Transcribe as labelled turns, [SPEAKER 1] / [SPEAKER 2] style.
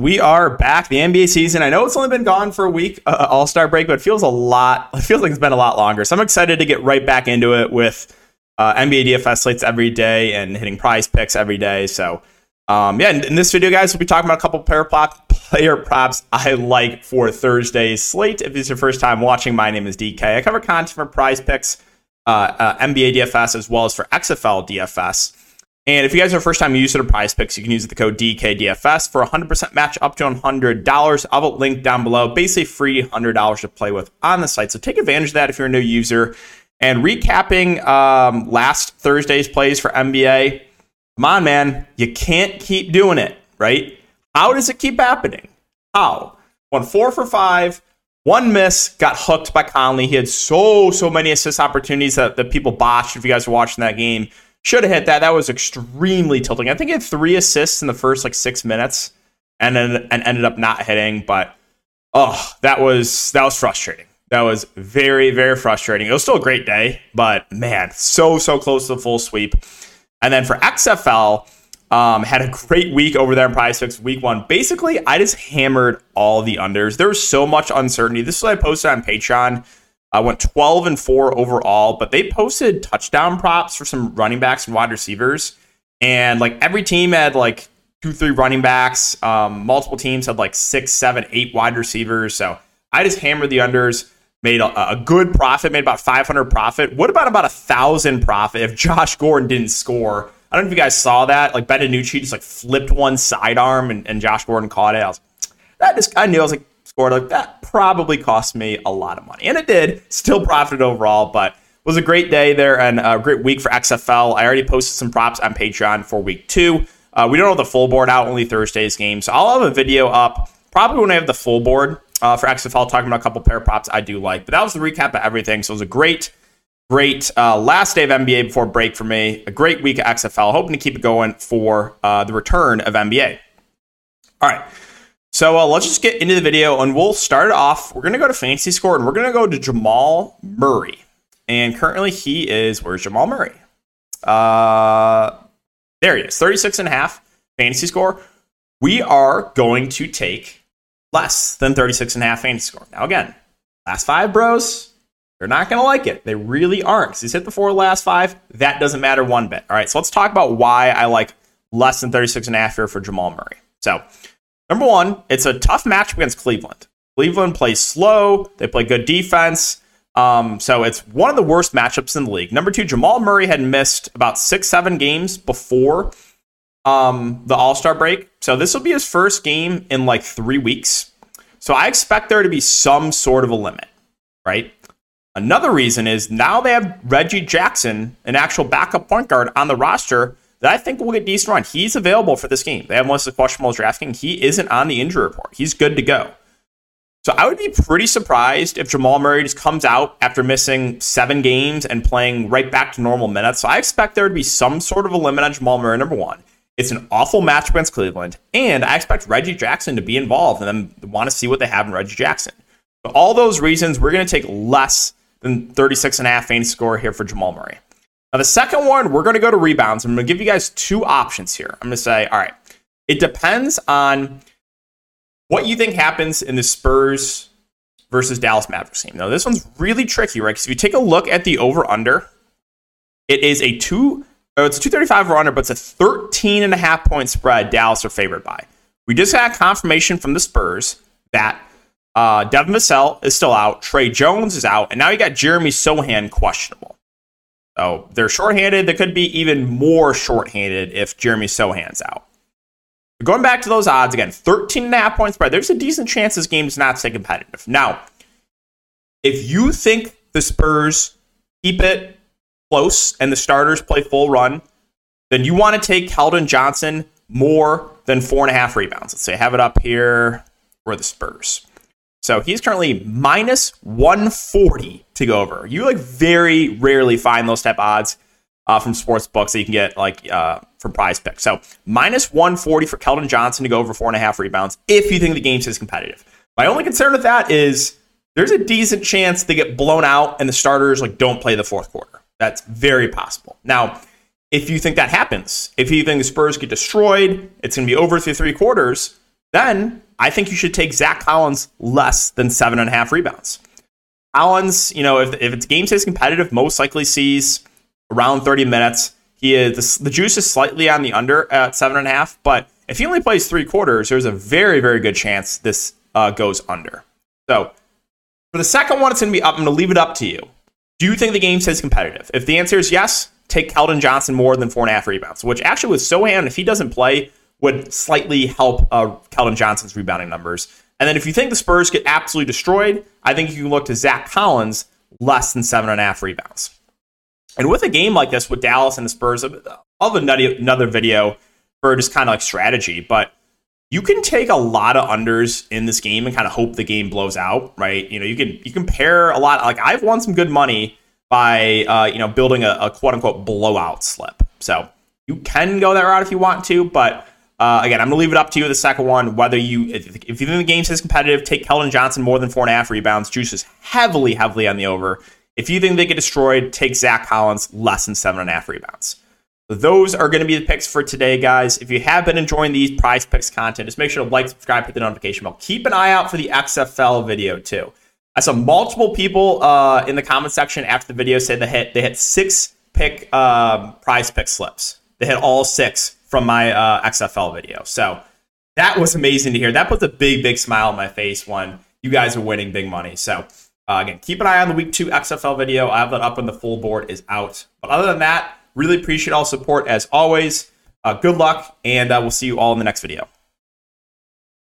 [SPEAKER 1] We are back. The NBA season. I know it's only been gone for a week, uh, All Star break, but it feels a lot. It feels like it's been a lot longer. So I'm excited to get right back into it with uh, NBA DFS slates every day and hitting prize picks every day. So um, yeah, in, in, this video, guys, we'll be talking about a couple player, prop, player props I like for Thursday's slate. If it's your first time watching, my name is DK. I cover content for prize picks, uh, uh, NBA DFS, as well as for XFL DFS. And if you guys are first time user of prize picks, you can use the code DKDFS for 100% match up to $100. I'll have link down below. Basically, free $100 to play with on the site. So take advantage of that if you're a new user. And recapping um, last Thursday's plays for NBA, come on, man. You can't keep doing it, right? How does it keep happening? How? Won four for five, one miss, got hooked by Conley. He had so, so many assist opportunities that, that people botched if you guys were watching that game. Should have hit that. That was extremely tilting. I think he had three assists in the first like six minutes and then and ended up not hitting. But oh, that was that was frustrating. That was very, very frustrating. It was still a great day, but man, so, so close to the full sweep. And then for XFL, um, had a great week over there in Prize Picks week one. Basically, I just hammered all the unders. There was so much uncertainty. This is what I posted on Patreon. I went 12 and 4 overall, but they posted touchdown props for some running backs and wide receivers. And like every team had like two, three running backs. Um, multiple teams had like six, seven, eight wide receivers. So I just hammered the unders made a, a, good profit, made about 500 profit. What about about a thousand profit if Josh Gordon didn't score? I don't know if you guys saw that. Like Benucci just like flipped one sidearm and, and Josh Gordon caught it. I was that just I knew I was like scored like that probably cost me a lot of money, and it did. Still profited overall, but it was a great day there and a great week for XFL. I already posted some props on Patreon for week two. Uh, we don't have the full board out, only Thursday's game, so I'll have a video up probably when I have the full board uh, for XFL, talking about a couple pair props I do like. But that was the recap of everything. So it was a great, great uh, last day of NBA before break for me. A great week of XFL. Hoping to keep it going for uh, the return of NBA. All right. So uh, let's just get into the video and we'll start off. We're going to go to Fantasy Score and we're going to go to Jamal Murray. And currently he is, where's Jamal Murray? Uh, there he is, 36 and a half fantasy score. We are going to take less than 36 and a half fantasy score. Now, again, last five bros, they're not going to like it. They really aren't. Because he's hit the four last five. That doesn't matter one bit. All right, so let's talk about why I like less than 36 and a half here for Jamal Murray. So, number one, it's a tough match against Cleveland. Cleveland plays slow, they play good defense. Um, so it's one of the worst matchups in the league. Number two, Jamal Murray had missed about six, seven games before um, the All Star break. So this will be his first game in like three weeks. So I expect there to be some sort of a limit, right? Another reason is now they have Reggie Jackson, an actual backup point guard on the roster that I think will get decent run. He's available for this game. They have Melissa questionable drafting. He isn't on the injury report. He's good to go. So I would be pretty surprised if Jamal Murray just comes out after missing seven games and playing right back to normal minutes. So I expect there to be some sort of a limit on Jamal Murray, number one. It's an awful match against Cleveland, and I expect Reggie Jackson to be involved and then want to see what they have in Reggie Jackson. For all those reasons, we're going to take less than 36 and a half fantasy score here for Jamal Murray. Now, the second one, we're going to go to rebounds. I'm going to give you guys two options here. I'm going to say, all right, it depends on what you think happens in the Spurs versus Dallas Mavericks game. Now, this one's really tricky, right? Because if you take a look at the over under, it is a two Oh, it's a 235 under, but it's a 13 and a half point spread Dallas are favored by. We just got confirmation from the Spurs that uh, Devin Vassell is still out, Tre Jones is out, and now you got Jeremy Sochan questionable. So they're shorthanded. They could be even more shorthanded if Jeremy Sochan's out. Going back to those odds again, 13 and a half point spread. There's a decent chance this game is not stay competitive. Now, if you think the Spurs keep it close and the starters play full run, then you want to take Keldon Johnson more than four and a half rebounds. Let's say I have it up here for the Spurs. So he's currently minus 140 to go over. You like very rarely find those type odds uh, from sports books that you can get like uh, from prize picks. So minus 140 for Keldon Johnson to go over four and a half rebounds if you think the game is competitive. My only concern with that is there's a decent chance they get blown out and the starters like don't play the fourth quarter. That's very possible. Now, if you think that happens, if you think the Spurs get destroyed, it's going to be over through three quarters, then I think you should take Zach Collins less than seven and a half rebounds. Collins, you know, if, if it's game six competitive, most likely sees around 30 minutes. He is the, the juice is slightly on the under at seven and a half, but if he only plays three quarters, there's a very, very good chance this uh, goes under. So for the second one, it's going to be up. I'm going to leave it up to you. Do you think the game stays competitive? If the answer is yes, take Keldon Johnson more than four and a half rebounds, which actually with Sochan, if he doesn't play, would slightly help uh, Johnson's rebounding numbers. And then if you think the Spurs get absolutely destroyed, I think you can look to Zach Collins less than seven and a half rebounds. And with a game like this with Dallas and the Spurs, I'll have another video for just kind of like strategy, but you can take a lot of unders in this game and kind of hope the game blows out, right? You know, you can you can pair a lot. Like I've won some good money by uh, you know building a, a quote unquote blowout slip. So you can go that route if you want to, but uh, again, I'm going to leave it up to you. The second one, whether you, if, you think the game is competitive, take Keldon Johnson more than four and a half rebounds. Juice is heavily, heavily on the over. If you think they get destroyed, take Zach Collins less than seven and a half rebounds. Those are going to be the picks for today, guys. If you have been enjoying these prize picks content, just make sure to like, subscribe, hit the notification bell. Keep an eye out for the XFL video too. I saw multiple people uh, in the comment section after the video say they hit they hit six pick um, prize pick slips. They hit all six from my uh, XFL video. So that was amazing to hear. That puts a big, big smile on my face when you guys are winning big money. So uh, again, keep an eye on the week two XFL video. I have that up when the full board is out. But other than that, really appreciate all support as always. Uh, good luck, and uh, we'll see you all in the next video.